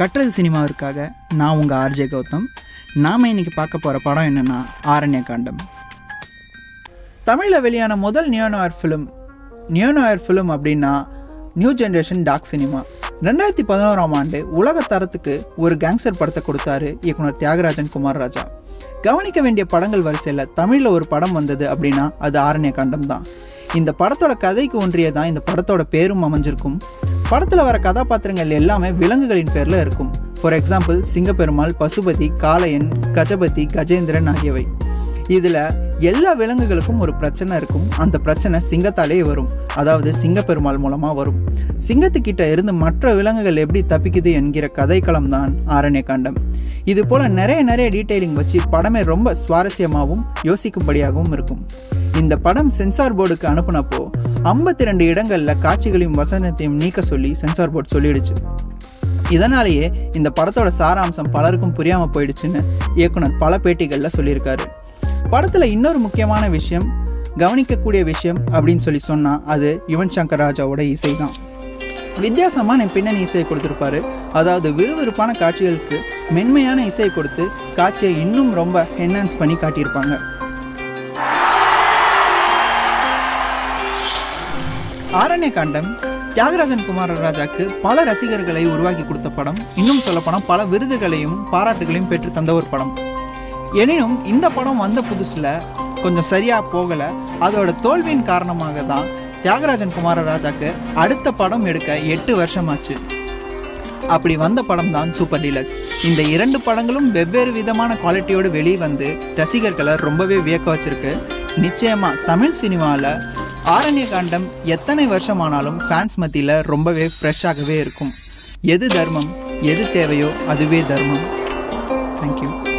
கட்டுறது சினிமாவிற்காக நான் உங்கள் ஆர்ஜே கௌதம். நாம் இன்னைக்கு பார்க்க போகிற படம் என்னென்னா ஆரண்ய காண்டம் தமிழில் வெளியான முதல் neo noir film neo noir film அப்படின்னா நியூ ஜென்ரேஷன் டாக் சினிமா. ரெண்டாயிரத்தி பதினோராம் ஆண்டு உலக தரத்துக்கு ஒரு கேங்ஸ்டர் படத்தை கொடுத்தாரு இயக்குனர் தியாகராஜன் குமார் ராஜா. கவனிக்க வேண்டிய படங்கள் வரிசையில் தமிழில் ஒரு படம் வந்தது அப்படின்னா அது ஆரண்ய காண்டம் தான். இந்த படத்தோட கதைக்கு ஒன்றியதான் இந்த படத்தோட பேரும் அமைஞ்சிருக்கும். படத்தில் வர கதாபாத்திரங்கள் எல்லாமே விலங்குகளின் பேரில் இருக்கும். ஃபார் எக்ஸாம்பிள் சிங்கப்பெருமாள் பசுபதி காளையன் கஜபதி கஜேந்திரன் ஆகியவை. இதில் எல்லா விலங்குகளுக்கும் ஒரு பிரச்சனை இருக்கும். அந்த பிரச்சனை சிங்கத்தாலே வரும். அதாவது சிங்கப்பெருமாள் மூலமாக வரும். சிங்கத்துக்கிட்ட இருந்து மற்ற விலங்குகள் எப்படி தப்பிக்குது என்கிற கதைக்களம் தான் ஆரண்ய காண்டம் இது போல் நிறைய நிறைய டீட்டெயிலிங் வச்சு படமே ரொம்ப சுவாரஸ்யமாகவும் யோசிக்கும்படியாகவும் இருக்கும். இந்த படம் சென்சார் போர்டுக்கு அனுப்புனப்போ ஐம்பத்தி ரெண்டு இடங்களில் காட்சிகளையும் வசனத்தையும் நீக்க சொல்லி சென்சார் போர்டு சொல்லிடுச்சு. இதனாலேயே இந்த படத்தோட சாராம்சம் பலருக்கும் புரியாமல் போயிடுச்சுன்னு இயக்குனர் பல பேட்டிகளில் சொல்லியிருக்காரு. படத்தில் இன்னொரு முக்கியமான விஷயம் கவனிக்கக்கூடிய விஷயம் அப்படின்னு சொல்லி சொன்னால் அது யுவன் சங்கர் ராஜாவோட இசை தான் வித்தியாசமான பின்னணி இசையை கொடுத்துருப்பாரு. அதாவது விறுவிறுப்பான காட்சிகளுக்கு மென்மையான இசையை கொடுத்து காட்சியை இன்னும் ரொம்ப என்ஹான்ஸ் பண்ணி காட்டியிருப்பாங்க. ஆரண்ய காண்டம் தியாகராஜன் குமார ராஜாக்கு பல ரசிகர்களை உருவாக்கி கொடுத்த படம். இன்னும் சொல்லப்போனால் பல விருதுகளையும் பாராட்டுகளையும் பெற்று தந்த ஒரு படம். எனினும் இந்த படம் வந்த புதுசில் கொஞ்சம் சரியாக போகலை. அதோட தோல்வியின் காரணமாக தான் தியாகராஜன் குமார ராஜாக்கு அடுத்த படம் எடுக்க எட்டு வருஷமாச்சு. அப்படி வந்த படம் தான் சூப்பர் டீலக்ஸ். இந்த இரண்டு படங்களும் வெவ்வேறு விதமான குவாலிட்டியோடு வெளியே வந்து ரசிகர்களை ரொம்பவே வியக்க வச்சிருக்கு. நிச்சயமாக தமிழ் சினிமாவில் ஆரண்ய காண்டம் எத்தனை வருஷமானாலும் ஃபேன்ஸ் மத்தியில் ரொம்பவே ஃப்ரெஷ்ஷாகவே இருக்கும். எது தர்மம் எது தேவையோ அதுவே தர்மம். தேங்க்யூ